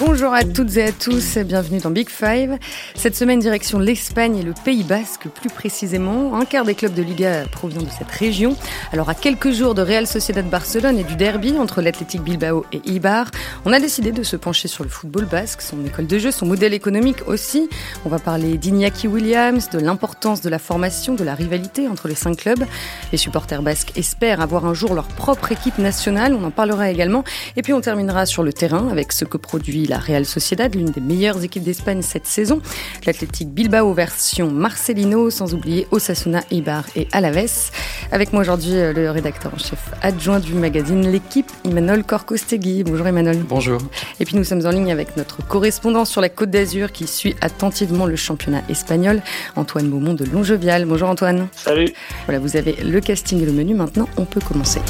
Bonjour à toutes et à tous, bienvenue dans Big Five. Cette semaine, direction l'Espagne et le Pays Basque plus précisément. Un quart des clubs de Liga provient de cette région. Alors à quelques jours de Real Sociedad Barcelone et du derby entre l'Athletic Bilbao et Ibar, on a décidé de se pencher sur le football basque, son école de jeu, son modèle économique aussi. On va parler d'Iñaki Williams, de l'importance de la formation, de la rivalité entre les cinq clubs. Les supporters basques espèrent avoir un jour leur propre équipe nationale, on en parlera également. Et puis on terminera sur le terrain avec ce que produit la Real Sociedad, l'une des meilleures équipes d'Espagne cette saison. L'Athletic Bilbao version Marcelino, sans oublier Osasuna, Ibar et Alaves. Avec moi aujourd'hui euh, le rédacteur en chef adjoint du magazine L'équipe, Emmanuel Corcostegui. Bonjour Emmanuel. Bonjour. Et puis nous sommes en ligne avec notre correspondant sur la Côte d'Azur qui suit attentivement le championnat espagnol, Antoine Beaumont de Longevial. Bonjour Antoine. Salut. Voilà, vous avez le casting et le menu. Maintenant, on peut commencer.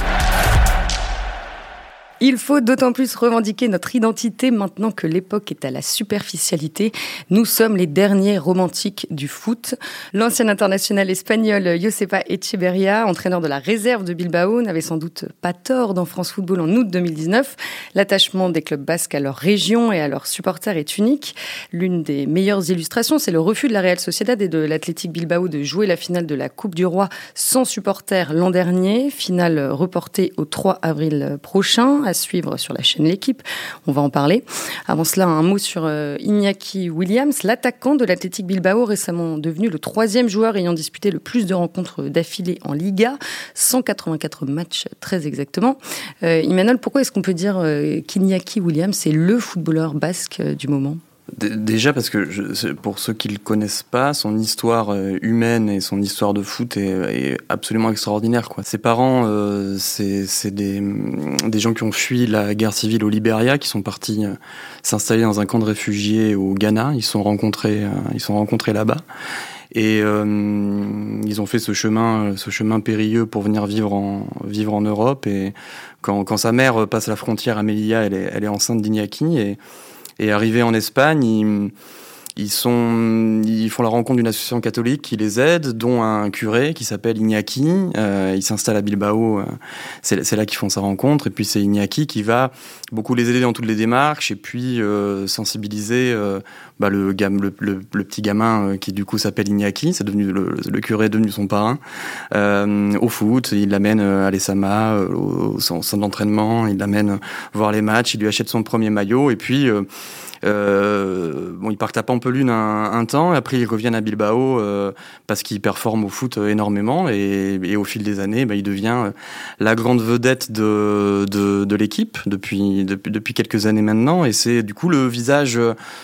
Il faut d'autant plus revendiquer notre identité maintenant que l'époque est à la superficialité. Nous sommes les derniers romantiques du foot. L'ancien international espagnol Josepa Echeverria, entraîneur de la réserve de Bilbao, n'avait sans doute pas tort dans France Football en août 2019. L'attachement des clubs basques à leur région et à leurs supporters est unique. L'une des meilleures illustrations, c'est le refus de la Real Sociedad et de l'Athletic Bilbao de jouer la finale de la Coupe du Roi sans supporters l'an dernier. Finale reportée au 3 avril prochain à suivre sur la chaîne L'équipe. On va en parler. Avant cela, un mot sur euh, Iñaki Williams, l'attaquant de l'Athletic Bilbao, récemment devenu le troisième joueur ayant disputé le plus de rencontres d'affilée en Liga, 184 matchs très exactement. Euh, pourquoi est-ce qu'on peut dire euh, qu'Iñaki Williams est le footballeur basque du moment? Déjà parce que je, pour ceux qui le connaissent pas, son histoire euh, humaine et son histoire de foot est, absolument extraordinaire. Quoi. Ses parents, euh, c'est des, des gens qui ont fui la guerre civile au Libéria, qui sont partis euh, s'installer dans un camp de réfugiés au Ghana. Ils sont rencontrés, ils sont rencontrés là-bas. Et ils ont fait ce chemin, ce chemin périlleux pour venir vivre en, vivre en Europe. Et quand, quand sa mère passe la frontière à Melilla, elle est, elle est enceinte d'Iñaki. Et et arrivé en Espagne, ils, ils, font la rencontre d'une association catholique qui les aide, dont un curé qui s'appelle Iñaki. Euh, il s'installe à Bilbao, euh, c'est là qu'ils font sa rencontre. Et puis c'est Iñaki qui va beaucoup les aider dans toutes les démarches et puis euh, sensibiliser bah, le, petit gamin qui du coup s'appelle Iñaki, c'est devenu le, curé est devenu son parrain, au foot. Il l'amène à l'Esama, au centre d'entraînement, il l'amène voir les matchs, il lui achète son premier maillot et puis euh, bon, ils partent à Pampelune un, un, temps, après ils reviennent à Bilbao euh, parce qu'ils performent au foot énormément, et, et, au fil des années, bah, il devient euh, la grande vedette de, de, de l'équipe depuis, depuis, depuis quelques années maintenant, et c'est du coup le visage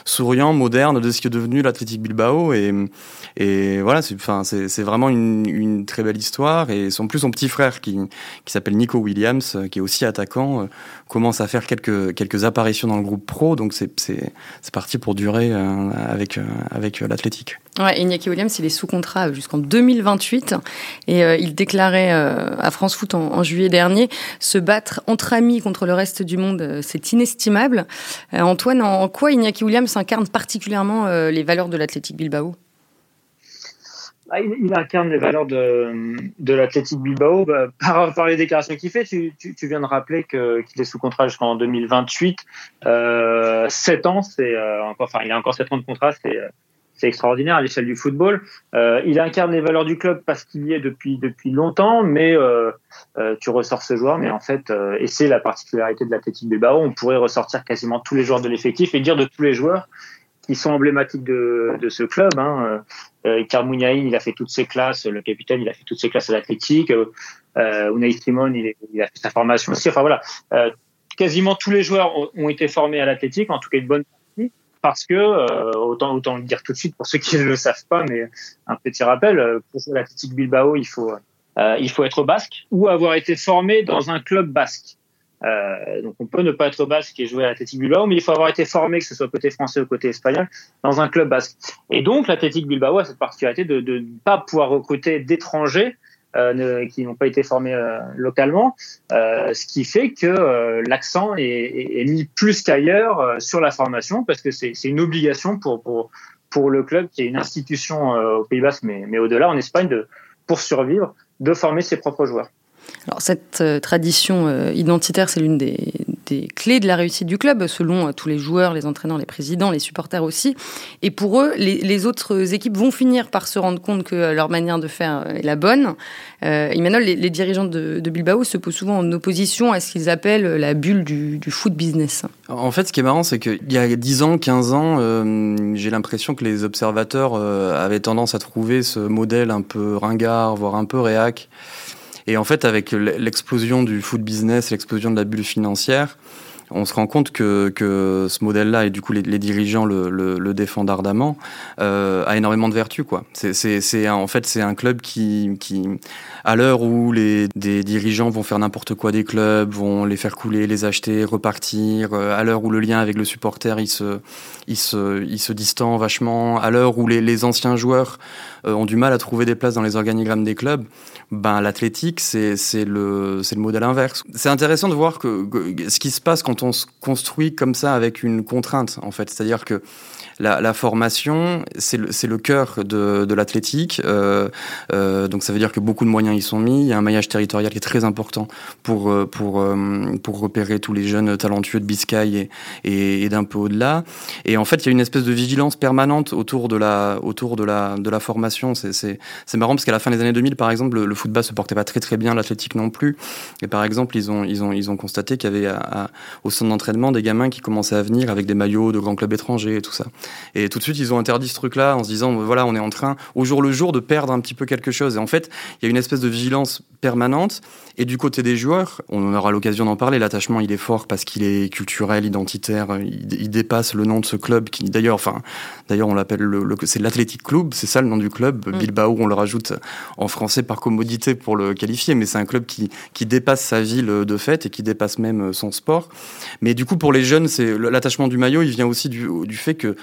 souriant, moderne de ce qui est devenu l'Athletic Bilbao, et, et voilà, c'est vraiment une, une, très belle histoire, et en plus son petit frère qui, qui s'appelle Nico Williams, qui est aussi attaquant, commence à faire quelques, quelques apparitions dans le groupe pro, donc c'est c'est parti pour durer euh, avec, euh, avec euh, l'athlétique. Ouais, Iñaki Williams, il est sous contrat jusqu'en 2028 et il déclarait à France Foot en, juillet dernier se battre entre amis contre le reste du monde, c'est inestimable. Antoine, en quoi Iñaki Williams incarne particulièrement les valeurs de l'athlétique Bilbao? Ah, il, incarne les valeurs de, de l'Athletic Bilbao. Bah, par, les déclarations qu'il fait, tu, tu, viens de rappeler qu'il est sous contrat jusqu'en 2028. Euh, 7 ans, c'est euh, enfin, il a encore 7 ans de contrat, c'est c'est extraordinaire à l'échelle du football. Euh, il incarne les valeurs du club parce qu'il y est depuis depuis longtemps, mais euh, euh, tu ressors ce joueur, mais en fait, et c'est la particularité de l'Athletic Bilbao, on pourrait ressortir quasiment tous les joueurs de l'effectif et dire de tous les joueurs qui sont emblématiques de, de ce club. Hein. Euh, il a fait toutes ses classes, le capitaine, il a fait toutes ses classes à l'athlétique. Euh, Unai Simon, il, il, a fait sa formation aussi. Enfin voilà, euh, quasiment tous les joueurs ont, ont été formés à l'athlétique, en tout cas une bonne partie, parce que euh, autant autant le dire tout de suite pour ceux qui ne le savent pas, mais un petit rappel euh, pour l'athlétique Bilbao, il faut euh, il faut être basque ou avoir été formé dans un club basque. Euh, donc on peut ne pas être basque et jouer à l'Athletic Bilbao, mais il faut avoir été formé, que ce soit côté français ou côté espagnol, dans un club basque. Et donc l'Athletic Bilbao a cette particularité de ne pas pouvoir recruter d'étrangers euh, qui n'ont pas été formés euh, localement, ce qui fait que l'accent est, est, mis plus qu'ailleurs sur la formation, parce que c'est une obligation pour, pour, pour le club, qui est une institution au Pays Basque, mais, mais au-delà en Espagne, de, pour survivre, de former ses propres joueurs. Alors cette euh, tradition euh, identitaire, c'est l'une des clés de la réussite du club, selon tous les joueurs, les entraîneurs, les présidents, les supporters aussi. Et pour eux, les, autres équipes vont finir par se rendre compte que leur manière de faire est la bonne. Euh, Emmanuel, les, dirigeants de, Bilbao se posent souvent en opposition à ce qu'ils appellent la bulle du, foot business. En fait, ce qui est marrant, c'est qu'il y a 10 ans, 15 ans, euh, j'ai l'impression que les observateurs euh, avaient tendance à trouver ce modèle un peu ringard, voire un peu réac. Et en fait, avec l'explosion du foot business, l'explosion de la bulle financière, on se rend compte que, que ce modèle-là, et du coup les, dirigeants le, le, défendent ardemment, euh, a énormément de vertus. Quoi. C'est, en fait, c'est un club qui, qui à l'heure où les des dirigeants vont faire n'importe quoi des clubs, vont les faire couler, les acheter, repartir, euh, à l'heure où le lien avec le supporter il se, il se, il se distend vachement, à l'heure où les, les anciens joueurs euh, ont du mal à trouver des places dans les organigrammes des clubs, ben l'athlétique c'est le c'est le modèle inverse. C'est intéressant de voir que, ce qui se passe quand on se construit comme ça avec une contrainte en fait, c'est-à-dire que la, formation, c'est le, le, cœur de, de l'athlétique. Euh, euh, donc ça veut dire que beaucoup de moyens y sont mis. Il y a un maillage territorial qui est très important pour, euh, pour, euh, pour repérer tous les jeunes talentueux de Biscay et, et, et d'un peu au-delà. Et en fait, il y a une espèce de vigilance permanente autour de la, autour de la, de la formation. C'est marrant parce qu'à la fin des années 2000, par exemple, le, football se portait pas très très bien, l'athlétique non plus. Et par exemple, ils ont, ils ont, ils ont constaté qu'il y avait au centre d'entraînement des gamins qui commençaient à venir avec des maillots de grands clubs étrangers et tout ça. Et tout de suite, ils ont interdit ce truc-là en se disant, voilà, on est en train, au jour le jour, de perdre un petit peu quelque chose. Et en fait, il y a une espèce de vigilance permanente. Et du côté des joueurs, on aura l'occasion d'en parler, l'attachement, il est fort parce qu'il est culturel, identitaire, il, dépasse le nom de ce club qui, d'ailleurs, enfin, d'ailleurs, on l'appelle le, c'est l'Athletic Club, c'est ça le nom du club. Mm. Bilbao, on le rajoute en français par pour le qualifier, mais c'est un club qui, qui dépasse sa ville de fait et qui dépasse même son sport. Mais du coup, pour les jeunes, c'est l'attachement du maillot, il vient aussi du, du fait que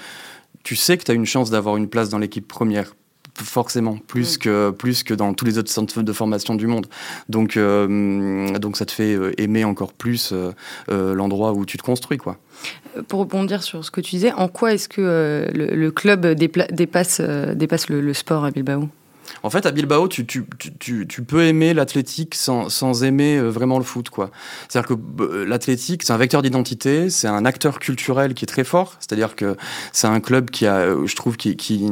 tu sais que tu as une chance d'avoir une place dans l'équipe première forcément plus que plus que dans tous les autres centres de formation du monde. Donc euh, donc ça te fait euh, aimer encore plus euh, l'endroit où tu te construis quoi. Pour rebondir sur ce que tu disais en quoi est-ce que le, club dépasse dépasse le sport à Bilbao? En fait, à Bilbao, tu, tu, tu, tu peux aimer l'athlétique sans, sans, aimer euh, vraiment le foot. C'est-à-dire que euh, l'athlétique, c'est un vecteur d'identité, c'est un acteur culturel qui est très fort. C'est-à-dire que c'est un club qui a, euh, je trouve, qui, qui,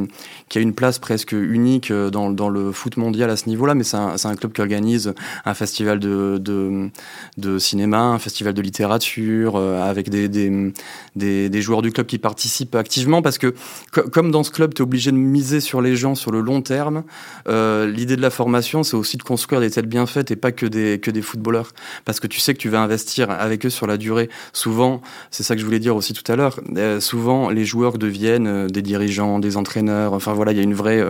qui, a une place presque unique dans, dans le foot mondial à ce niveau-là, mais c'est un, un, club qui organise un festival de, de, de, cinéma, un festival de littérature, avec des, des, des, des, joueurs du club qui participent activement, parce que comme dans ce club, tu es obligé de miser sur les gens sur le long terme, euh, l'idée de la formation, c'est aussi de construire des têtes bien faites et pas que des, que des footballeurs. Parce que tu sais que tu vas investir avec eux sur la durée. Souvent, c'est ça que je voulais dire aussi tout à l'heure, euh, souvent les joueurs deviennent euh, des dirigeants, des entraîneurs. Enfin voilà, il y a une vraie...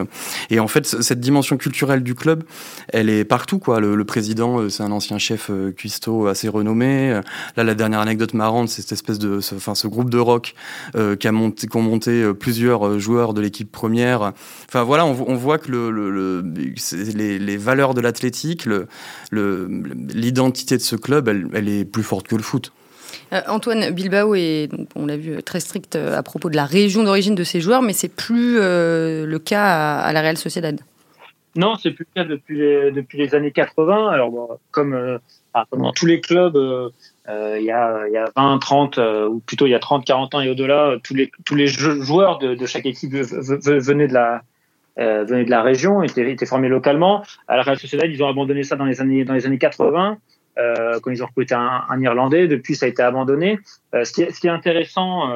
Et en fait, cette dimension culturelle du club, elle est partout. quoi. Le, président, c'est un ancien chef cuistot assez renommé. Là, la dernière anecdote marrante, c'est cette espèce de... Enfin, ce groupe de rock qui a monté, qui ont monté plusieurs joueurs de l'équipe première. Enfin voilà, on, voit que le, les, valeurs de l'athlétique, l'identité de ce club, elle, est plus forte que le foot. Euh, Antoine Bilbao est, on l'a vu, très strict euh, à propos de la région d'origine de ses joueurs, mais c'est plus euh, le cas à, la Real Sociedad. Non, c'est plus le cas depuis les, depuis les années 80. Alors, comme, dans tous les clubs, il y, a, y, a, 20, 30, ou plutôt il y a 30, 40 ans et au-delà, tous les, tous les joueurs de, de chaque équipe venaient de la, euh, venaient de la région, étaient, formés localement. À la Real Sociedad, ils ont abandonné ça dans les années, dans les années 80, euh, quand ils ont recruté un, Irlandais. Depuis, ça a été abandonné. Euh, ce, qui est, intéressant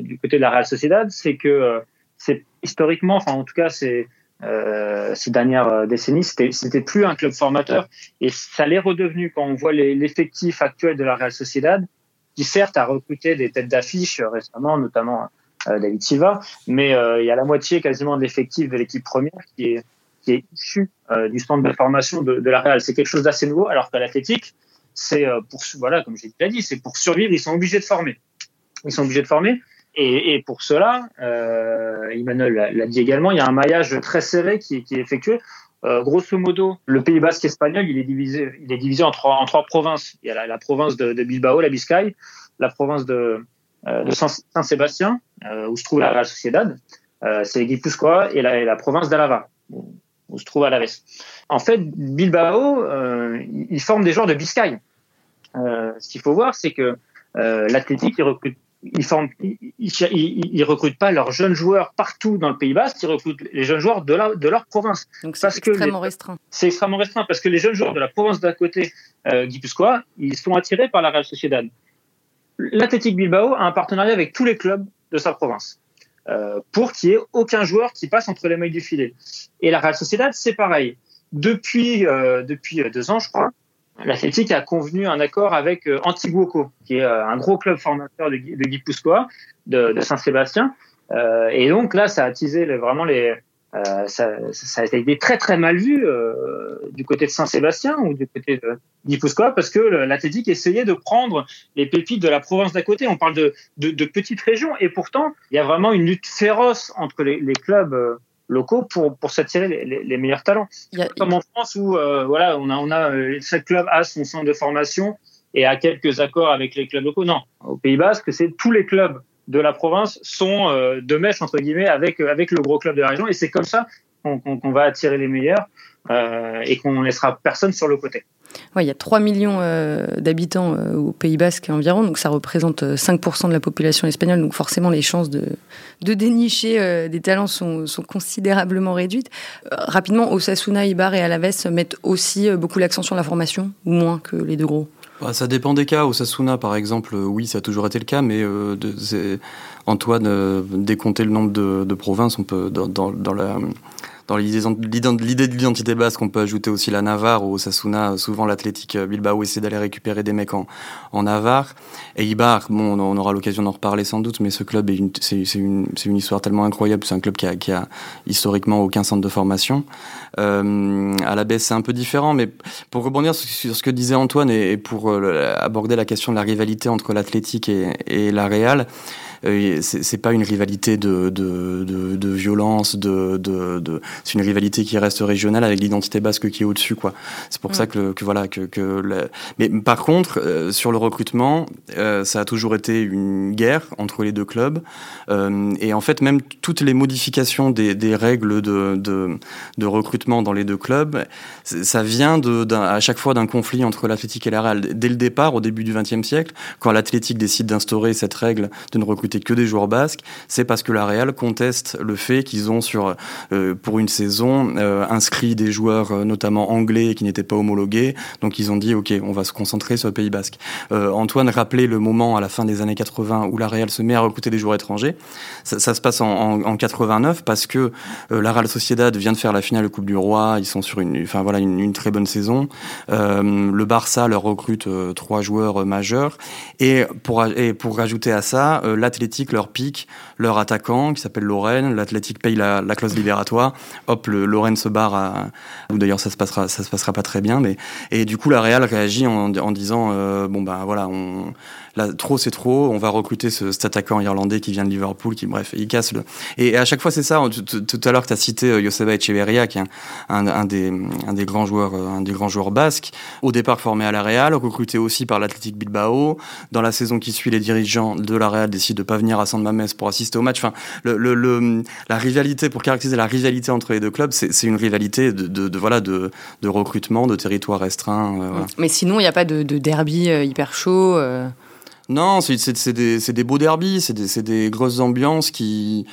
du côté de la Real Sociedad, c'est que c'est historiquement, enfin en tout cas, c'est ces dernières décennies, c'était plus un club formateur et ça l'est redevenu quand on voit l'effectif actuel de la Real Sociedad, qui certes a recruté des têtes d'affiche récemment, notamment David Silva, mais euh, il y a la moitié quasiment de l'effectif de l'équipe première qui est qui est issu euh, du centre de formation de, la Real. C'est quelque chose d'assez nouveau, alors qu'à l'athlétique, c'est pour voilà, comme j'ai déjà dit, c'est pour survivre, ils sont obligés de former. Ils sont obligés de former. Et, pour cela, euh, Emmanuel l'a dit également, il y a un maillage très serré qui, est effectué. Euh, grosso modo, le Pays Basque espagnol, il est divisé, il est divisé en trois, en trois provinces. Il y a la, province de, Bilbao, la Biscaye, la province de, euh, de Saint-Sébastien, euh, où se trouve la Real Sociedad, euh, c'est Guipúzcoa et la, la province d'Alava, où, se trouve Alaves. En fait, Bilbao, ils forment des joueurs de Biscaye. Euh, ce qu'il faut voir, c'est que recrute ils forment, ils, recrutent pas leurs jeunes joueurs partout dans le Pays Basque, ils recrutent les jeunes joueurs de, la, de leur province. Donc c'est extrêmement restreint. C'est extrêmement restreint parce que les jeunes joueurs de la province d'à côté, euh, Guipuscoa, ils sont attirés par la Real Sociedad. L'Athletic Bilbao a un partenariat avec tous les clubs de sa province euh, pour qu'il n'y ait aucun joueur qui passe entre les mailles du filet. Et la Real Sociedad, c'est pareil. Depuis, euh, depuis deux ans, je crois, l'Athletic a convenu un accord avec euh, Antiguoco, qui est euh, un gros club formateur de, de Guipuscoa, de, de Saint-Sébastien. Euh, et donc là, ça a attisé vraiment les. Euh, ça, ça, a été très très mal vu euh, du côté de Saint-Sébastien ou du côté de Guipuscoa parce que l'Athletic essayait de prendre les pépites de la province d'à côté. On parle de, de, de, petites régions et pourtant il y a vraiment une lutte féroce entre les, les clubs locaux pour pour s'attirer les, les, meilleurs talents. A, Comme en France où euh, voilà, on a on a euh, chaque club a son centre de formation et a quelques accords avec les clubs locaux. Non, au Pays Basque, c'est tous les clubs de la province sont euh, de mèche entre guillemets avec avec le gros club de la région et c'est comme ça qu'on va attirer les meilleurs euh, et qu'on laissera personne sur le côté. Ouais, il y a 3 millions euh, d'habitants euh, au Pays Basque environ, donc ça représente 5% euh, de la population espagnole, donc forcément les chances de, de dénicher des talents sont, sont considérablement réduites. rapidement, Osasuna, Ibar et Alaves mettent aussi beaucoup l'accent sur la formation, ou moins que les deux gros? Bah, ça dépend des cas. Osasuna, par exemple, oui, ça a toujours été le cas, mais de, Antoine décompter le nombre de, de, provinces, on peut dans, dans, dans la dans l'idée de l'identité basque, on peut ajouter aussi la Navarre, où Sasuna, souvent l'athlétique euh, Bilbao essaie d'aller récupérer des mecs en, en Navarre. Et Ibar, bon, on aura l'occasion d'en reparler sans doute, mais ce club, c'est une, une, histoire tellement incroyable. C'est un club qui a, qui a, historiquement aucun centre de formation. Euh, à la baisse, c'est un peu différent, mais pour rebondir sur ce que disait Antoine et, pour euh, aborder la question de la rivalité entre l'athlétique et, et la Real, euh, c'est pas une rivalité de, de, de, de violence, de, de, c'est une rivalité qui reste régionale avec l'identité basque qui est au-dessus, quoi. C'est pour ça que, que, voilà que, que mais par contre euh, sur le recrutement, euh, ça a toujours été une guerre entre les deux clubs et en fait même toutes les modifications des, des règles de, de, de recrutement dans les deux clubs, ça vient de, à chaque fois d'un conflit entre l'athlétique et la Real. Dès le départ, au début du XXe siècle, quand l'athlétique décide d'instaurer cette règle de ne recruter que des joueurs basques, c'est parce que la Real conteste le fait qu'ils ont sur euh, pour une saison euh, inscrit des joueurs euh, notamment anglais qui n'étaient pas homologués. Donc ils ont dit ok, on va se concentrer sur le Pays Basque. Antoine rappelait le moment à la fin des années 80 où la Real se met à recruter des joueurs étrangers. Ça, se passe en, en, en, 89 parce que la Real Sociedad vient de faire la finale de Coupe du Roi. Ils sont sur une, enfin voilà, une très bonne saison. le Barça leur recrute trois joueurs majeurs et pour et pour rajouter à ça, la l'Athletic leur pique leur attaquant qui s'appelle Lorraine. L'Athletic paye la, la, clause libératoire. Hop, le Lorraine se barre. À... Ou d'ailleurs, ça se passera, ça se passera pas très bien. Mais et du coup, la Real réagit en, disant euh, bon ben voilà, on trop c'est trop. On va recruter ce, cet attaquant irlandais qui vient de Liverpool, qui bref, il casse le. Et, à chaque fois, c'est ça. Tout à l'heure, tu as cité euh, Joseba Echeverria, qui est un, des grands joueurs, euh, un des grands joueurs basques. Au départ formé à la Real, recruté aussi par l'Athletic Bilbao. Dans la saison qui suit, les dirigeants de la Real décident de pas venir à San Mamés pour assister au match. Enfin, la rivalité, pour caractériser la rivalité entre les deux clubs, c'est une rivalité de, voilà, de, recrutement, de territoire restreint. Euh, Mais sinon, il n'y a pas de, de derby hyper chaud. Non, c'est des, beaux derbies, c'est des, grosses ambiances qui,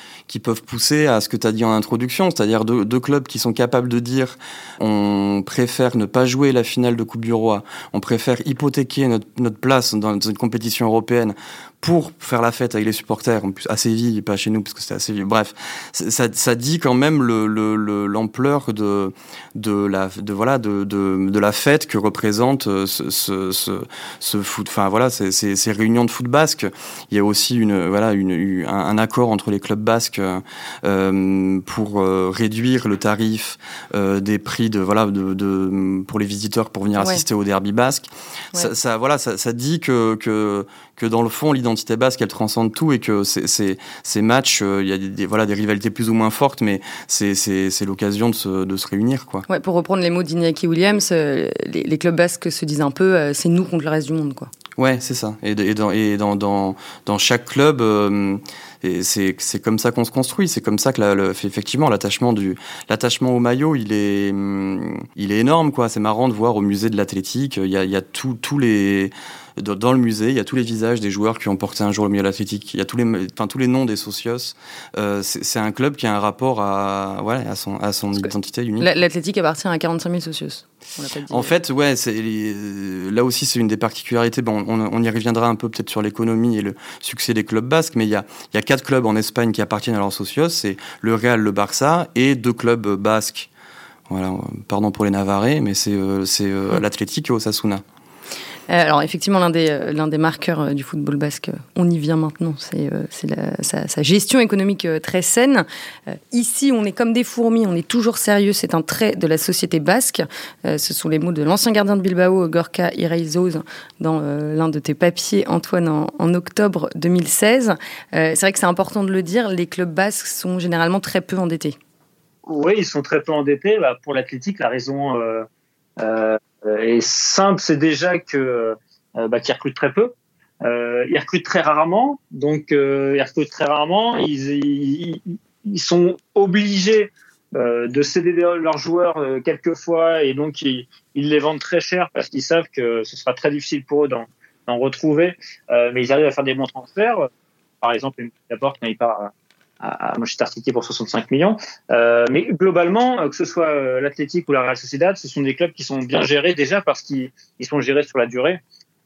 peuvent pousser à ce que tu as dit en introduction, c'est-à-dire deux, clubs qui sont capables de dire on préfère ne pas jouer la finale de Coupe du Roi, on préfère hypothéquer notre, place dans une compétition européenne pour faire la fête avec les supporters, en plus à Séville, pas chez nous parce que c'était à Séville. Bref, ça, dit quand même l'ampleur le, le, de la fête que représente euh, ce, foot. Enfin voilà, ces, réunions de foot basque. Il y a aussi une voilà une, un, accord entre les clubs basques euh, pour euh, réduire le tarif euh, des prix de voilà de, de, pour les visiteurs pour venir assister au derby basque. Ouais. Ça, ça, voilà ça, ça dit que que que dans le fond l'identité basque elle transcende tout et que ces, ces matchs il y a des, voilà des rivalités plus ou moins fortes mais c'est l'occasion de se, de se réunir quoi. Ouais, pour reprendre les mots d'Iñaki Williams, les, les, clubs basques se disent un peu c'est nous contre le reste du monde quoi. Ouais, c'est ça. Et, dans, et dans, dans, dans chaque club, euh, c'est comme ça qu'on se construit. C'est comme ça que la, le, effectivement l'attachement du l'attachement au maillot, il est il est énorme quoi. C'est marrant de voir au musée de l'athlétique, il y a, il y a tous les dans le musée, il y a tous les visages des joueurs qui ont porté un jour le milieu athlétique. Il y a tous les, enfin, tous les noms des socios. Euh, c'est un club qui a un rapport à, ouais, à son, à son identité unique. L'athlétique appartient à 45 000 socios. En fait, ouais, là aussi, c'est une des particularités. Bon, on, y reviendra un peu peut-être sur l'économie et le succès des clubs basques, mais il y a, il y a quatre clubs en Espagne qui appartiennent à leurs socios. C'est le Real, le Barça et deux clubs basques. Voilà, pardon pour les Navarrais, mais c'est euh, euh, l'Athletic et Osasuna. Euh, alors effectivement, l'un des, euh, des marqueurs euh, du football basque, on y vient maintenant, c'est, sa, gestion économique très saine. Ici, on est comme des fourmis, on est toujours sérieux, c'est un trait de la société basque. Ce sont les mots de l'ancien gardien de Bilbao, Gorka Ireizoz, dans l'un de tes papiers, Antoine, en, octobre 2016. C'est vrai que c'est important de le dire, les clubs basques sont généralement très peu endettés. Oui, ils sont très peu endettés. Bah, pour l'athlétique, la raison... et simple, c'est déjà que euh, bah, qu'ils recrutent très peu. Euh, ils recrutent très rarement, donc ils recrutent très rarement. Ils, ils, sont obligés de céder leurs joueurs quelquefois et donc ils, ils, les vendent très cher parce qu'ils savent que ce sera très difficile pour eux d'en retrouver. mais ils arrivent à faire des bons transferts. Par exemple, d'abord quand il part à, Manchester City pour 65 millions. Euh, mais globalement, euh, que ce soit euh, l'Athletic ou la Real Sociedad, ce sont des clubs qui sont bien gérés déjà parce qu'ils sont gérés sur la durée.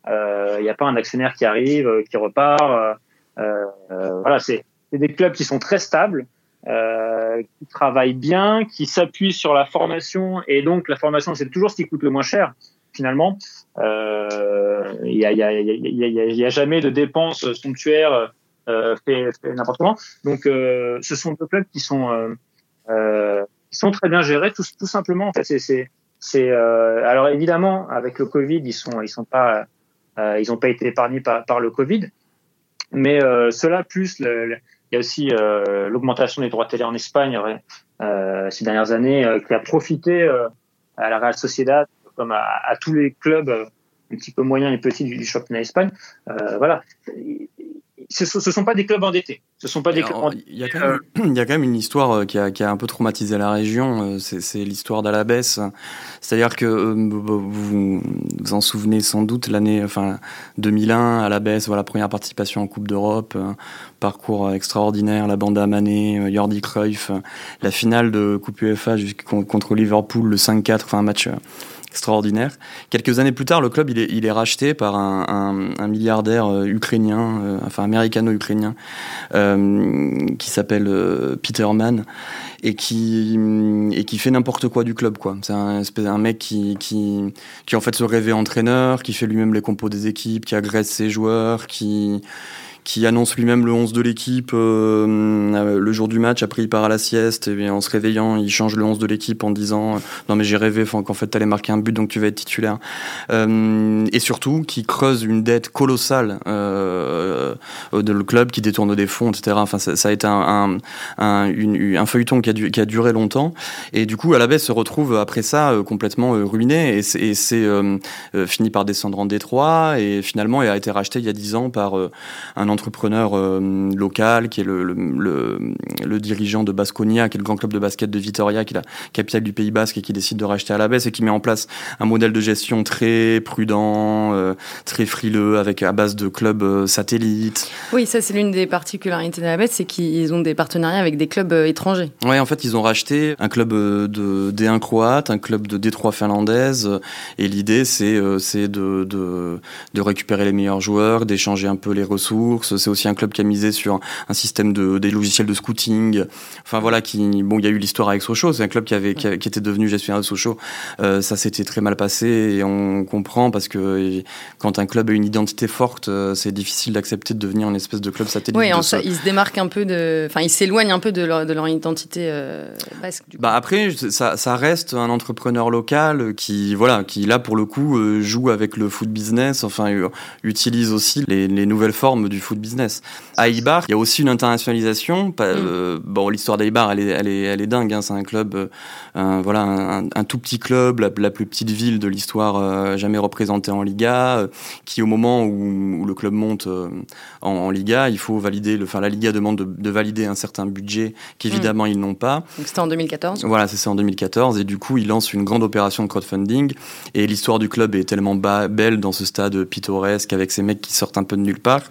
Il euh, n'y a pas un actionnaire qui arrive, euh, qui repart. Voilà, c'est des clubs qui sont très stables, qui travaillent bien, qui s'appuient sur la formation et donc la formation c'est toujours ce qui coûte le moins cher finalement. Il n'y a, y a, a, a, jamais de dépenses somptuaires euh, fait, n'importe comment. Donc, euh, ce sont deux clubs qui sont euh, qui sont très bien gérés, tout, simplement. C'est c'est alors évidemment avec le Covid, ils sont ils sont pas ils n'ont pas été épargnés par, par le Covid, mais cela plus il y a aussi l'augmentation des droits télé en Espagne ces dernières années qui a profité à la Real Sociedad comme à, tous les clubs un petit peu moyens et petits du, du championnat Espagne. voilà, ce ne sont pas des clubs endettés. Ce sont pas des clubs Il y, a quand même, il y a quand même une histoire euh, qui a, qui a un peu traumatisé la région. Euh, c'est l'histoire d'Alabès. C'est-à-dire que euh, vous vous en souvenez sans doute l'année, enfin 2001, Alabès, voilà première participation en Coupe d'Europe, parcours extraordinaire, la bande à Mané, Jordi Cruyff, la finale de Coupe UEFA contre Liverpool, le 5-4, enfin un match extraordinaire. Quelques années plus tard, le club il est, racheté par un, milliardaire euh, ukrainien, euh, enfin américano-ukrainien, euh, qui s'appelle Peter Mann et qui et qui fait n'importe quoi du club quoi. C'est un un mec qui qui qui en fait se rêvait entraîneur, qui fait lui-même les compos des équipes, qui agresse ses joueurs, qui qui annonce lui-même le 11 de l'équipe euh, euh, le jour du match. Après, il part à la sieste et en se réveillant, il change le 11 de l'équipe en disant euh, non mais j'ai rêvé qu'en fait t'allais marquer un but donc tu vas être titulaire. et surtout, qui creuse une dette colossale de le club, qui détourne des fonds, etc. Enfin, ça, a été un, feuilleton qui a, qui a, duré longtemps. Et du coup, à la baisse se retrouve après ça complètement ruiné et c'est fini par descendre en Détroit et finalement il a été racheté il y a 10 ans par un entrepreneur euh, local qui est le, le, le, dirigeant de Basconia, qui est le grand club de basket de Vitoria, qui est la capitale du Pays Basque et qui décide de racheter à la baisse et qui met en place un modèle de gestion très prudent, euh, très frileux, avec à base de clubs euh, satellites. Oui, ça c'est l'une des particularités de la baisse, c'est qu'ils ont des partenariats avec des clubs étrangers. Oui, en fait, ils ont racheté un club de D1 croate, un club de D3 finlandaise, et l'idée c'est c'est de, de, de récupérer les meilleurs joueurs, d'échanger un peu les ressources c'est aussi un club qui a misé sur un système de des logiciels de scouting. Enfin voilà, qui bon, il y a eu l'histoire avec Sochaux. C'est un club qui avait qui, était devenu gestionnaire de Sochaux. Euh, ça s'était très mal passé et on comprend parce que quand un club a une identité forte, euh, c'est difficile d'accepter de devenir une espèce de club satellite. Oui, ils se démarquent un peu de, enfin ils s'éloignent un peu de leur, de leur identité euh, basque. Bah après, ça, ça reste un entrepreneur local qui voilà, qui là pour le coup euh, joue avec le foot business. Enfin utilise aussi les, les nouvelles formes du foot business. À Ibar, il y a aussi une internationalisation. Mm. Euh, bon, l'histoire d'Ibar, elle est, elle est, elle est dingue. Hein. C'est un club, euh, voilà, un, tout petit club, la, plus petite ville de l'histoire, euh, jamais représentée en Liga, qui au moment où, le club monte en, en, Liga, il faut valider, le, enfin la Liga demande de, valider un certain budget qu'évidemment mm. ils n'ont pas. C'était en 2014. Voilà, c'est ça en 2014 et du coup ils lancent une grande opération de crowdfunding et l'histoire du club est tellement belle dans ce stade pittoresque avec ces mecs qui sortent un peu de nulle part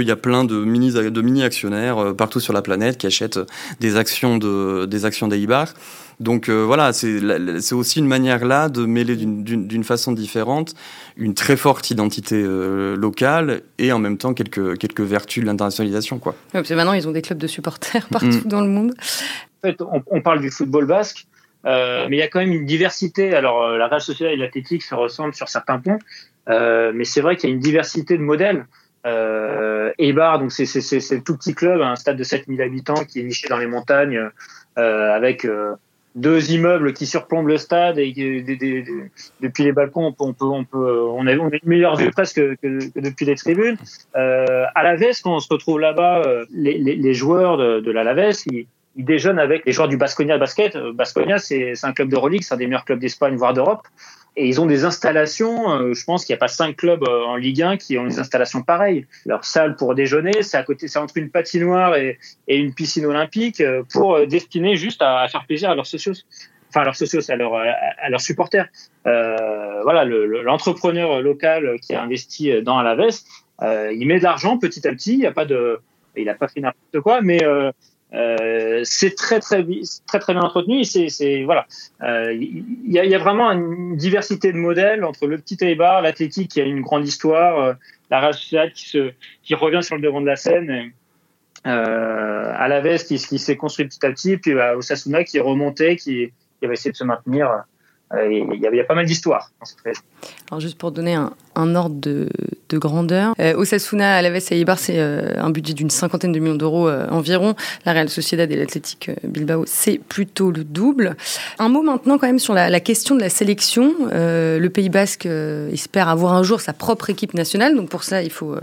qu'il y a plein de mini de mini actionnaires euh, partout sur la planète qui achètent des actions de des actions d'Eibar. Donc euh, voilà, c'est aussi une manière là de mêler d'une façon différente une très forte identité euh, locale et en même temps quelques, quelques vertus de l'internationalisation. Quoi. parce que maintenant, ils ont des clubs de supporters partout mm. dans le monde. En fait, on, parle du football basque, euh, mais il y a quand même une diversité. Alors, la Real Sociedad et l'Athletic se ressemblent sur certains points, mais c'est vrai qu'il y a une diversité de modèles. Euh, Eibar, donc c'est le tout petit club, un stade de 7000 habitants qui est niché dans les montagnes, avec deux immeubles qui surplombent le stade et depuis les balcons on peut on peut on a, on a une meilleure vue presque que, depuis les tribunes. Euh, à la Veste quand on se retrouve là-bas euh, les, les, les, joueurs de, de la Laves ils, ils, déjeunent avec les joueurs du Basconia Basket. Basconia c'est un club de relique c'est un des meilleurs clubs d'Espagne voire d'Europe et ils ont des installations, euh, je pense qu'il n'y a pas cinq clubs euh, en Ligue 1 qui ont des installations pareilles. Leur salle pour déjeuner, c'est à côté, c'est entre une patinoire et, une piscine olympique euh, pour destiner juste à, faire plaisir à leurs socios enfin à leurs socios, à leurs, à leurs supporters. Euh, voilà, l'entrepreneur local qui a investi dans Alaves, euh, il met de l'argent petit à petit. Il n'y pas de, il n'a pas fait n'importe quoi, mais euh, c'est très très très très bien entretenu. C'est voilà, il euh, y, a, y, a, vraiment une diversité de modèles entre le petit Eibar, l'athlétique qui a une grande histoire, euh, la Rachat qui se qui revient sur le devant de la scène, euh, à la veste qui, qui s'est construit petit à petit, puis bah, Osasuna qui est remonté, qui, qui va essayer de se maintenir euh, il y, a, pas mal d'histoires dans cette région. Alors juste pour donner un, ordre de, de, grandeur, euh, Osasuna, Alaves et Eibar, c'est euh, un budget d'une cinquantaine de millions d'euros euh, environ. La Real Sociedad et l'Athletic Bilbao, c'est plutôt le double. Un mot maintenant quand même sur la question de la sélection. le Pays Basque espère avoir un jour sa propre équipe nationale, donc pour ça il faut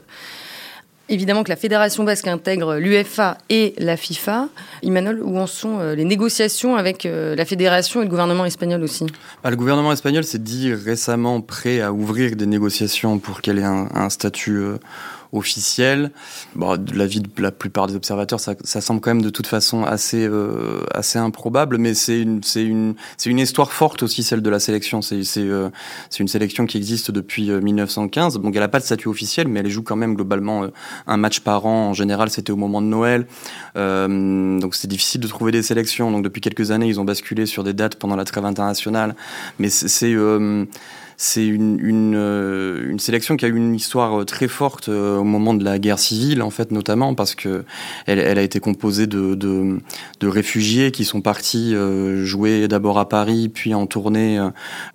Évidemment que la Fédération basque intègre l'UFA et la FIFA. Emmanuel, où en sont euh, les négociations avec euh, la Fédération et le gouvernement espagnol aussi? Bah, Le gouvernement espagnol s'est dit récemment prêt à ouvrir des négociations pour qu'elle ait un, statut euh, officielle. Bon, de l'avis de la plupart des observateurs, ça, ça, semble quand même de toute façon assez euh, assez improbable, mais c'est une c'est une c'est une histoire forte aussi celle de la sélection. C'est c'est euh, c'est une sélection qui existe depuis 1915. Donc elle a pas de statut officiel, mais elle joue quand même globalement euh, un match par an. En général, c'était au moment de Noël. Euh, donc c'est difficile de trouver des sélections. Donc depuis quelques années, ils ont basculé sur des dates pendant la trêve internationale, mais c'est euh, c'est une, une, euh, une, sélection qui a eu une histoire euh, très forte euh, au moment de la guerre civile, en fait, notamment parce que elle, elle a été composée de, de, de, réfugiés qui sont partis jouer d'abord à Paris, puis en tournée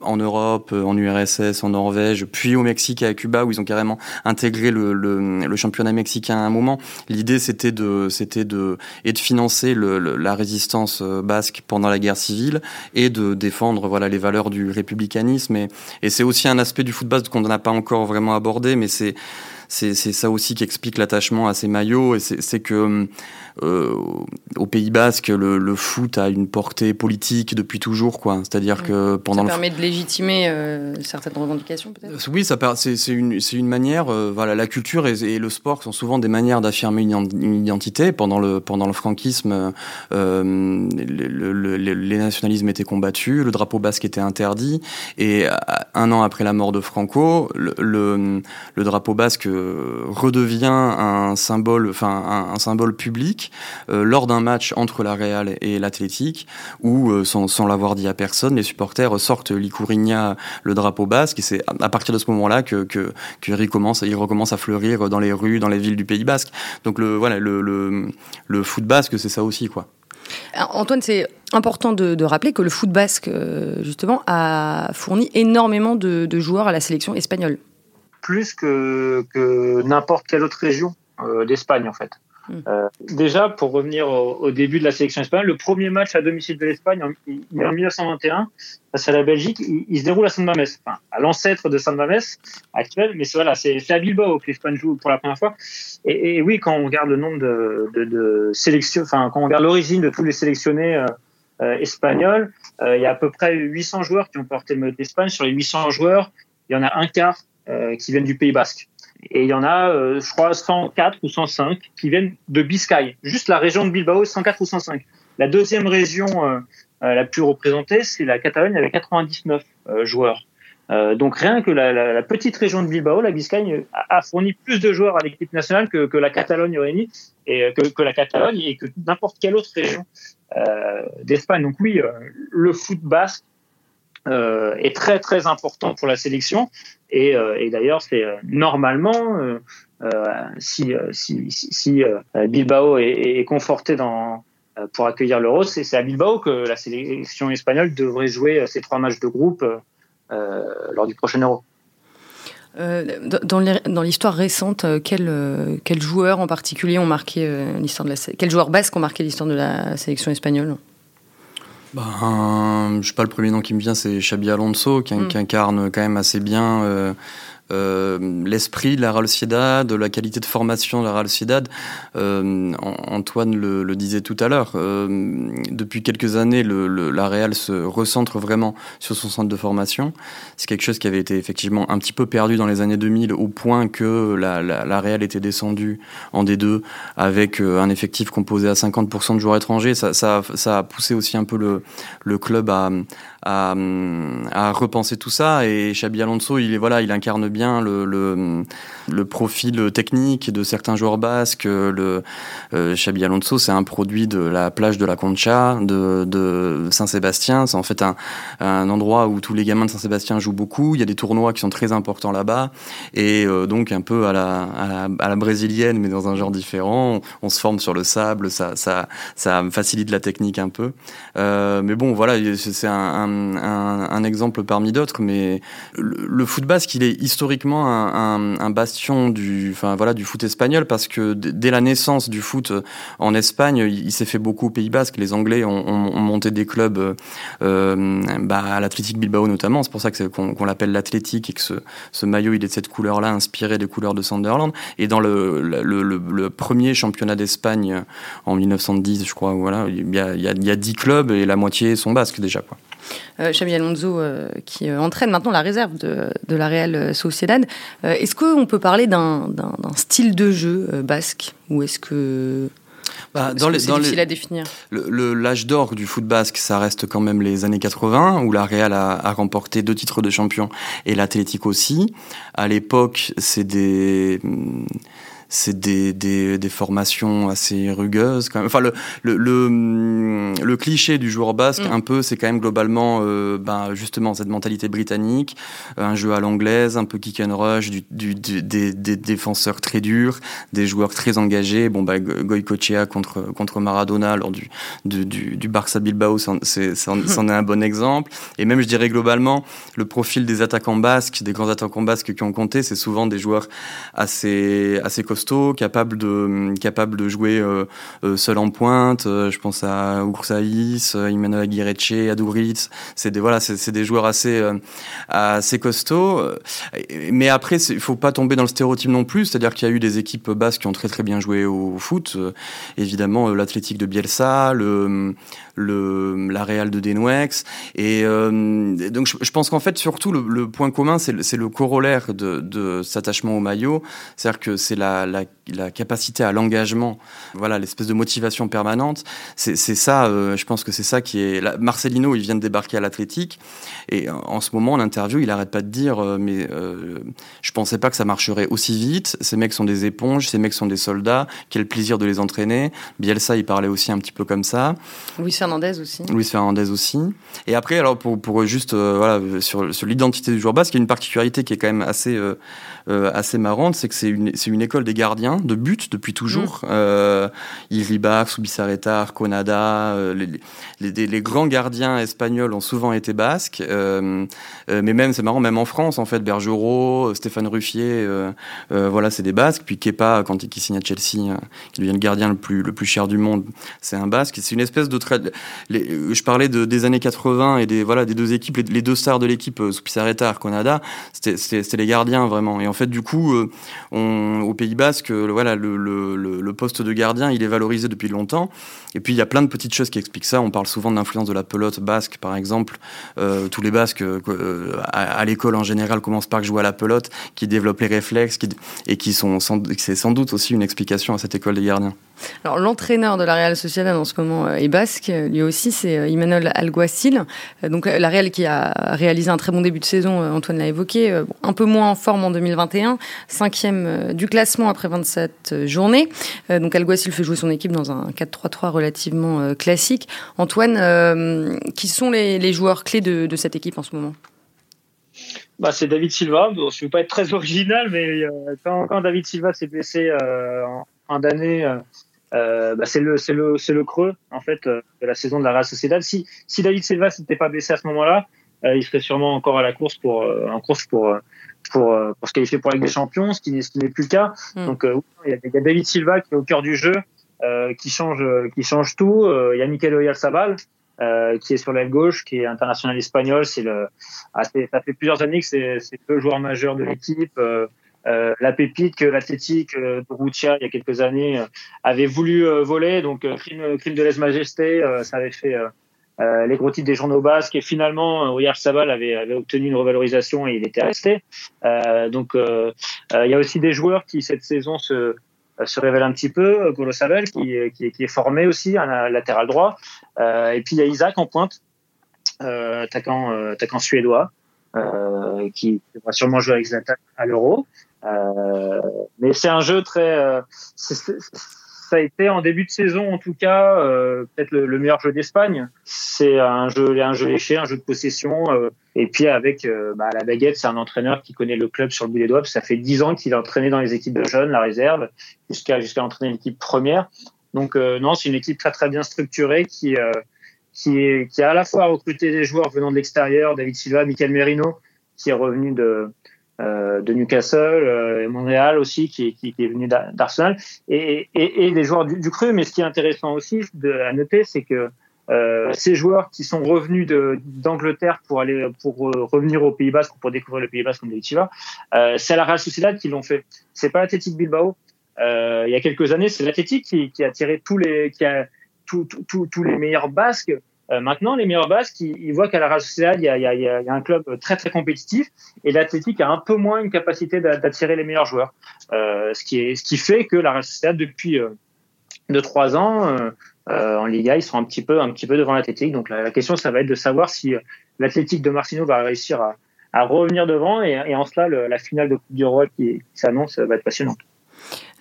en Europe, en URSS, en Norvège, puis au Mexique et à Cuba, où ils ont carrément intégré le, le, le championnat mexicain à un moment. L'idée, c'était de, c'était de, et de financer le, la résistance basque pendant la guerre civile et de défendre, voilà, les valeurs du républicanisme et, c'est aussi un aspect du football qu'on n'a pas encore vraiment abordé, mais c'est c'est ça aussi qui explique l'attachement à ces maillots et c'est que euh, au Pays Basque, le, le, foot a une portée politique depuis toujours, quoi. C'est-à-dire que pendant ça permet de légitimer euh, certaines revendications, peut-être? Euh, oui, ça c'est une une manière. Euh, voilà, la culture et, et, le sport sont souvent des manières d'affirmer une, une, identité. Pendant le pendant le franquisme, le, le, les nationalismes étaient combattus, le drapeau basque était interdit, et un an après la mort de Franco, le, le, drapeau basque redevient un symbole, enfin un, symbole public euh, lors d'un match entre la Real et l'Athletic, où, euh, sans, l'avoir dit à personne, les supporters sortent l'Icourigna, le drapeau basque, et c'est à partir de ce moment-là que, que, que il, recommence, il recommence à fleurir dans les rues, dans les villes du Pays Basque. Donc le, voilà, le, le, foot basque, c'est ça aussi, quoi. Antoine, c'est important de, rappeler que le foot basque, euh, justement, a fourni énormément de joueurs à la sélection espagnole. Plus que, que n'importe quelle autre région d'Espagne, en fait. Mm. Euh, déjà, pour revenir au, début de la sélection espagnole, le premier match à domicile de l'Espagne en, en, 1921 face à la Belgique, il, se déroule à San Mames, enfin, à l'ancêtre de San Mames actuel, mais c'est voilà, c'est à Bilbao que l'Espagne joue pour la première fois. Et, et, oui, quand on regarde le nombre de, de, de sélections, enfin, quand on regarde l'origine de tous les sélectionnés euh, euh espagnols, euh, il y a à peu près 800 joueurs qui ont porté le mode d'Espagne. Sur les 800 joueurs, il y en a un quart euh, qui viennent du Pays Basque. et il y en a, je crois, 104 ou 105 qui viennent de Biscaye. Juste la région de Bilbao, 104 ou 105. La deuxième région la plus représentée, c'est la Catalogne avec 99 joueurs. Euh, donc rien que la, petite région de Bilbao, la Biscagne, a, fourni plus de joueurs à l'équipe nationale que, la Catalogne réunie et euh, que, la Catalogne et que n'importe quelle autre région euh, d'Espagne. Donc oui, euh, le foot basque euh, est très très important pour la sélection et, et d'ailleurs c'est normalement si, Bilbao est, conforté pour accueillir l'Euro, c'est à Bilbao que la sélection espagnole devrait jouer ces trois matchs de groupe euh, lors du prochain Euro. Euh, dans l'histoire récente, euh, quels quel joueurs en particulier ont marqué l'histoire de la quels joueurs basques ont marqué l'histoire de la sélection espagnole? Ben, je sais pas le premier nom qui me vient, c'est Xabi Alonso qui, mm. qui, incarne quand même assez bien euh, l'esprit de la Real Sociedad, la qualité de formation de la Real Sociedad. Euh, Antoine le, disait tout à l'heure. Euh, depuis quelques années, le, la Real se recentre vraiment sur son centre de formation. C'est quelque chose qui avait été effectivement un petit peu perdu dans les années 2000 au point que la, la, Real était descendue en D2 avec euh, un effectif composé à 50% de joueurs étrangers. Ça, ça, ça, a poussé aussi un peu le club à, à, à, repenser tout ça. Et Xabi Alonso, il est voilà, il incarne bien le, le, le profil technique de certains joueurs basques. Le euh, Xabi Alonso, c'est un produit de la plage de la Concha, de, de Saint-Sébastien. C'est en fait un, un endroit où tous les gamins de Saint-Sébastien jouent beaucoup. Il y a des tournois qui sont très importants là-bas, et euh, donc un peu à la, à la, à la brésilienne, mais dans un genre différent. On, se forme sur le sable, ça, ça, ça facilite la technique un peu. Euh, mais bon, voilà, c'est un un, exemple parmi d'autres, mais le, foot basque, il est historiquement un, bastion du, enfin voilà, du foot espagnol parce que dès la naissance du foot en Espagne, il, s'est fait beaucoup au Pays Basque. Les Anglais ont, monté des clubs, euh, bah, à l'Athletic Bilbao notamment. C'est pour ça qu'on l'appelle l'Athletic et que ce, maillot il est de cette couleur-là, inspiré des couleurs de Sunderland. Et dans le, premier championnat d'Espagne en 1910, je crois, voilà, il y a, il y a 10 clubs et la moitié sont basques déjà, quoi euh, Xabi Alonso, euh, qui euh, entraîne maintenant la réserve de, de la Real Sociedad. est-ce qu'on peut parler d'un, style de jeu basque? Ou est-ce que. Bah, dans c'est difficile à définir? l'âge d'or du foot basque, ça reste quand même les années 80, où la Real a, a remporté deux titres de champion et l'Athletic aussi. À l'époque, c'est des c'est des, des, des, formations assez rugueuses. Quand même. Enfin, le, le, le, le cliché du joueur basque, mm. un peu, c'est quand même globalement, euh, ben, justement, cette mentalité britannique, un jeu à l'anglaise, un peu kick and rush, du, du, des, des, défenseurs très durs, des joueurs très engagés. Bon, bah, Goicochea contre, contre Maradona lors du, du, du, du Barça Bilbao, c'en est, est un bon exemple. Et même, je dirais globalement, le profil des attaquants basques, des grands attaquants basques qui ont compté, c'est souvent des joueurs assez, assez costauds capable de, capable de jouer euh, euh, seul en pointe. Euh, je pense à Ursaïs, Immanuel Aguirreche, Aduriz. C'est des, voilà, c'est des joueurs assez, assez costauds. Mais après, il faut pas tomber dans le stéréotype non plus. C'est-à-dire qu'il y a eu des équipes basques qui ont très très bien joué au foot. Évidemment, l'Athletic de Bielsa, le, le, la Real de Denouex. Et donc, je, pense qu'en fait, surtout, le, point commun, c'est le, le, corollaire de, de cet attachement au maillot. C'est-à-dire que c'est la, la, la, capacité à l'engagement, voilà, l'espèce de motivation permanente. C'est ça, euh, je pense que c'est ça qui est. Marcelino, il vient de débarquer à l'Athletic, et en ce moment, l'interview, il arrête pas de dire, euh, mais euh, je pensais pas que ça marcherait aussi vite. Ces mecs sont des éponges, ces mecs sont des soldats. Quel plaisir de les entraîner. Bielsa, il parlait aussi un petit peu comme ça. Luis Fernandez aussi. Luis Fernandez aussi. Et après, alors pour, pour juste voilà sur, sur l'identité du joueur basque, il y a une particularité qui est quand même assez assez marrante, c'est que c'est une une école des de but depuis toujours. Mm. Euh, Iribar, Subisareta, Arconada, euh, les, les, les, grands gardiens espagnols ont souvent été basques. Euh, euh, mais même, c'est marrant, même en France, en fait, Bergerot, Stéphane Ruffier, voilà, c'est des basques. Puis Kepa, quand il signe à Chelsea, qui devient le gardien le plus, le plus cher du monde, c'est un basque. C'est une espèce de trait. Je parlais de, des années 80 et des, voilà, des deux équipes, les, deux stars de l'équipe, Subisareta, Arconada, c'était les gardiens vraiment. Et en fait, du coup, on, aux Pays-Bas, Basque, voilà, le, le, le, poste de gardien, il est valorisé depuis longtemps. Et puis il y a plein de petites choses qui expliquent ça. On parle souvent de l'influence de la pelote basque, par exemple. tous les Basques à, l'école en général commencent par jouer à la pelote, qui développent les réflexes, qui, et qui sont, c'est sans doute aussi une explication à cette école des gardiens. Alors l'entraîneur de la Real Sociedad en ce moment euh, est basque, lui aussi c'est euh, Imanol Alguacil. Euh, donc la Real qui a réalisé un très bon début de saison, Antoine l'a évoqué, un peu moins en forme en 2021, cinquième du classement après 27 journées. Donc Alguacil fait jouer son équipe dans un 4-3-3 relativement classique. Antoine, qui sont les, joueurs clés de, cette équipe en ce moment? Bah, c'est David Silva. je ne veux pas être très original, mais quand, David Silva s'est blessé en fin d'année, bah c'est le c'est le c'est le creux en fait euh, de la saison de la Real Sociedad. Si si David Silva s'était pas blessé à ce moment-là, euh, il serait sûrement encore à la course pour euh, en course pour pour pour se qualifier pour la Ligue des Champions, ce qui n'est ce qui n'est plus le cas. Mm. Donc il y, a, il y, a David Silva qui est au cœur du jeu, qui change qui change tout. il y a Mikel Oyarzabal euh, qui est sur l'aile gauche, qui est international espagnol. C'est le, ah, ça fait plusieurs années que c'est, c'est le joueur majeur de l'équipe. Euh, euh, la pépite que l'athlétique euh, de il y a quelques années, euh, avait voulu voler. Donc, crime, de lèse-majesté, ça avait fait les gros titres des journaux basques. Et finalement, Oyar Sabal avait, obtenu une revalorisation et il était resté. donc, il y a aussi des joueurs qui, cette saison, se, révèlent un petit peu. Golo Sabel, qui, est formé aussi, un latéral droit. et puis, il y a Isaac en pointe, attaquant, attaquant suédois. qui va sûrement jouer avec Zlatan à l'Euro. Euh, mais c'est un jeu très. Euh, ça a été en début de saison, en tout cas, euh, peut-être le, meilleur jeu d'Espagne. C'est un jeu, un jeu léché, un jeu de possession. et puis avec bah, la baguette, c'est un entraîneur qui connaît le club sur le bout des doigts. Ça fait dix ans qu'il a entraîné dans les équipes de jeunes, la réserve, jusqu'à jusqu'à entraîner l'équipe première. Donc non, c'est une équipe très très bien structurée qui qui, est, qui a à la fois recruté des joueurs venant de l'extérieur, David Silva, Michael Merino, qui est revenu de euh, de Newcastle euh, et Montréal aussi qui, qui, qui est venu d'Arsenal et, et, et, des joueurs du, du, cru mais ce qui est intéressant aussi de, à noter c'est que euh, ces joueurs qui sont revenus d'Angleterre pour aller pour euh, revenir au Pays Basque pour découvrir le Pays Basque comme Chiva, euh, c'est la Real Sociedad qui l'ont fait. C'est pas l'Athletic Bilbao. Euh, il y a quelques années, c'est l'Athletic qui, qui, a tiré tous les qui a tous les meilleurs Basques euh, maintenant, les meilleurs Basques, ils, voient qu'à la Real Sociedad, il y, a, un club très très compétitif et l'Athletic a un peu moins une capacité d'attirer les meilleurs joueurs. Euh, ce, qui fait que la Real Sociedad, depuis euh, deux trois ans, euh, euh, en Liga, ils sont un petit peu un petit peu devant l'Athletic. Donc la, question, ça va être de savoir si l'Athletic de Martino va réussir à, revenir devant et, en cela, la finale de Coupe du Roi qui s'annonce va être passionnante.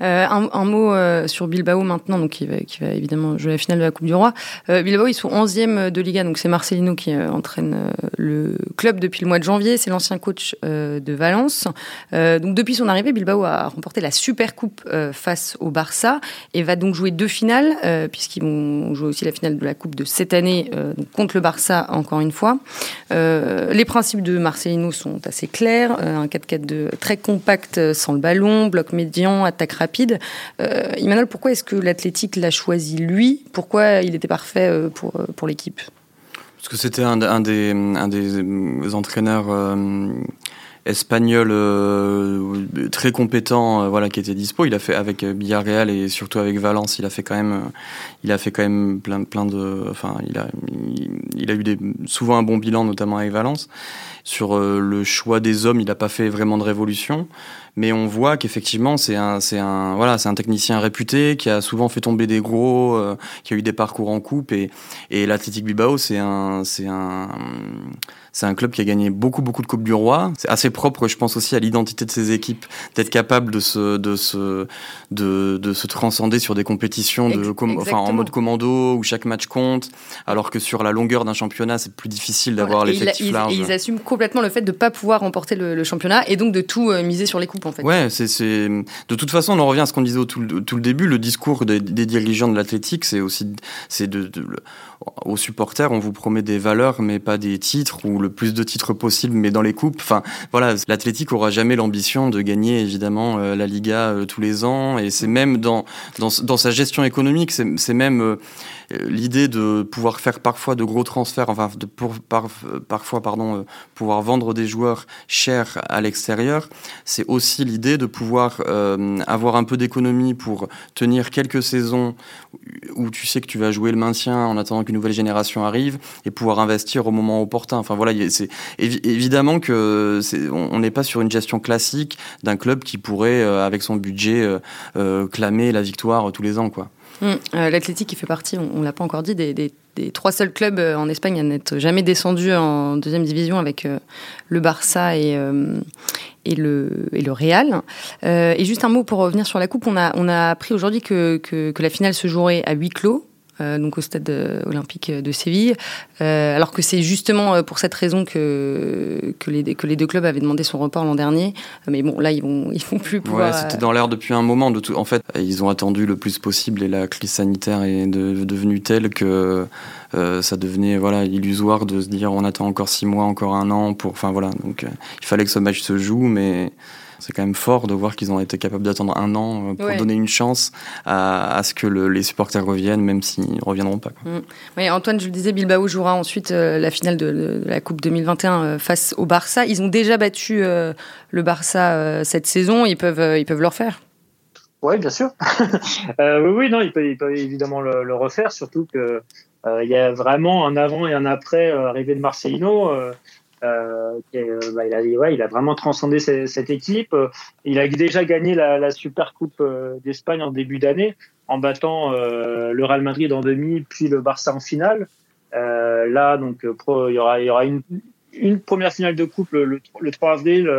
Euh, un, mot euh, sur Bilbao maintenant, donc qui va, qui va, évidemment jouer la finale de la Coupe du Roi. Euh, Bilbao, ils sont 11e de Liga, donc c'est Marcelino qui entraîne le club depuis le mois de janvier. C'est l'ancien coach de Valence. donc depuis son arrivée, Bilbao a remporté la Super Coupe face au Barça et va donc jouer deux finales, puisqu'ils vont jouer aussi la finale de la Coupe de cette année donc contre le Barça encore une fois. les principes de Marcelino sont assez clairs. un 4-4-2 très compact sans le ballon, bloc médian, attaque rapide rapide. Euh, pourquoi est-ce que l'Athletic l'a choisi lui? Pourquoi il était parfait euh, pour, euh, pour l'équipe? Parce que c'était un, des, un des entraîneurs euh, espagnols très compétents voilà, qui était dispo. Il a fait avec Villarreal et surtout avec Valence, il a fait quand même, il a fait quand même plein, plein de. Enfin, il a, il, a eu des, souvent un bon bilan, notamment avec Valence. Sur le choix des hommes, il n'a pas fait vraiment de révolution mais on voit qu'effectivement c'est un c'est un voilà c'est un technicien réputé qui a souvent fait tomber des gros euh, qui a eu des parcours en coupe et et l'Athletic Bilbao c'est un c'est un c'est un club qui a gagné beaucoup beaucoup de coupes du roi. C'est assez propre, je pense aussi à l'identité de ses équipes, d'être capable de se de se de, de se transcender sur des compétitions de enfin en mode commando où chaque match compte, alors que sur la longueur d'un championnat c'est plus difficile d'avoir l'effectif large. Ils, ils assument complètement le fait de pas pouvoir remporter le, championnat et donc de tout euh, miser sur les coupes en fait. Ouais, c'est c'est de toute façon on en revient à ce qu'on disait au tout, tout, le début, le discours des, des dirigeants de l'athlétique, c'est aussi c'est de, de, aux supporters on vous promet des valeurs mais pas des titres ou le plus de titres possible, mais dans les coupes. Enfin, voilà, l'Athletic aura jamais l'ambition de gagner évidemment euh, la Liga euh, tous les ans, et c'est même dans, dans, sa gestion économique, c'est même euh, l'idée de pouvoir faire parfois de gros transferts, enfin de pour, par, parfois pardon, pouvoir vendre des joueurs chers à l'extérieur, c'est aussi l'idée de pouvoir avoir un peu d'économie pour tenir quelques saisons où tu sais que tu vas jouer le maintien en attendant qu'une nouvelle génération arrive et pouvoir investir au moment opportun. Enfin voilà, c'est évidemment que on n'est pas sur une gestion classique d'un club qui pourrait, avec son budget, clamer la victoire tous les ans, quoi. Qui fait partie, on, ne l'a pas encore dit, des, trois seuls clubs en Espagne à n'être jamais descendu en deuxième division avec le Barça et, le, et le Real. Euh, et juste un mot pour revenir sur la coupe, on a, on a appris aujourd'hui que, que, que la finale se jouerait à huis clos. Euh, donc au stade euh, olympique de Séville, euh, alors que c'est justement euh, pour cette raison que que les deux clubs avaient demandé son report l'an dernier. Mais bon, là ils vont ils plus pouvoir. Ouais, c'était dans l'air depuis un moment. En fait, ils ont attendu le plus possible et la crise sanitaire est de, devenue telle que euh, ça devenait voilà illusoire de se dire on attend encore six mois, encore un an pour. Enfin voilà, donc il fallait que ce match se joue, mais c'est quand même fort de voir qu'ils ont été capables d'attendre un an euh, pour donner une chance à, ce que les supporters reviennent, même s'ils ne reviendront pas. Mm. Oui, Antoine, je le disais, Bilbao jouera ensuite euh, la finale de, la Coupe 2021 euh, face au Barça. Ils ont déjà battu le Barça cette saison, ils peuvent, ils peuvent le refaire. Oui, bien sûr. oui, oui, non, ils peuvent, évidemment le, refaire, surtout que il y a vraiment un avant et un après arrivé de Marcelino. Euh, euh, bah, il, a, il a vraiment transcendé cette, équipe. Il a déjà gagné la, la Super Coupe euh, d'Espagne en début d'année en battant euh, le Real Madrid en demi, puis le Barça en finale. Euh, là, donc, pro, il y aura, il y aura une, une première finale de coupe le, le, 3 avril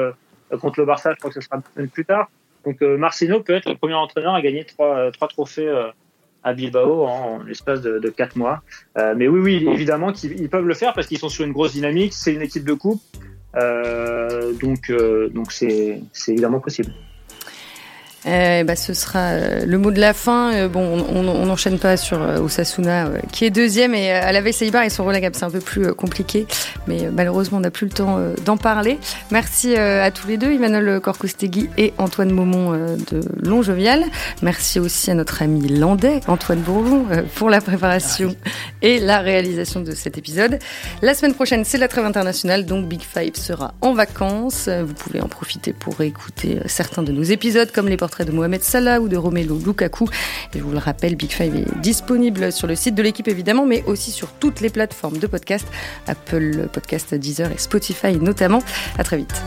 contre le Barça. Je crois que ce sera un peu plus tard. Donc, Marcino peut être le premier entraîneur à gagner trois, trois trophées à Bilbao en l'espace de, de 4 mois. Euh, mais oui, oui, évidemment qu'ils peuvent le faire parce qu'ils sont sur une grosse dynamique. C'est une équipe de coupe, euh, donc euh, donc c'est évidemment possible. Euh, bah, ce sera euh, le mot de la fin. Euh, bon, on n'enchaîne pas sur Osasuna, qui est deuxième, et à la Seibar, ils sont relagables. C'est un peu plus compliqué, mais malheureusement, on n'a plus le temps d'en parler. Merci à tous les deux, Emmanuel Corcostegui et Antoine Maumont de Longjovial. Merci aussi à notre ami landais, Antoine Bourlon, pour la préparation et la réalisation de cet épisode. La semaine prochaine, c'est la trêve internationale, donc Big Five sera en vacances. Vous pouvez en profiter pour écouter certains de nos épisodes, comme les de Mohamed Salah ou de Romelu Lukaku. Et je vous le rappelle, Big Five est disponible sur le site de l'équipe évidemment, mais aussi sur toutes les plateformes de podcast, Apple Podcast, Deezer et Spotify notamment. À très vite.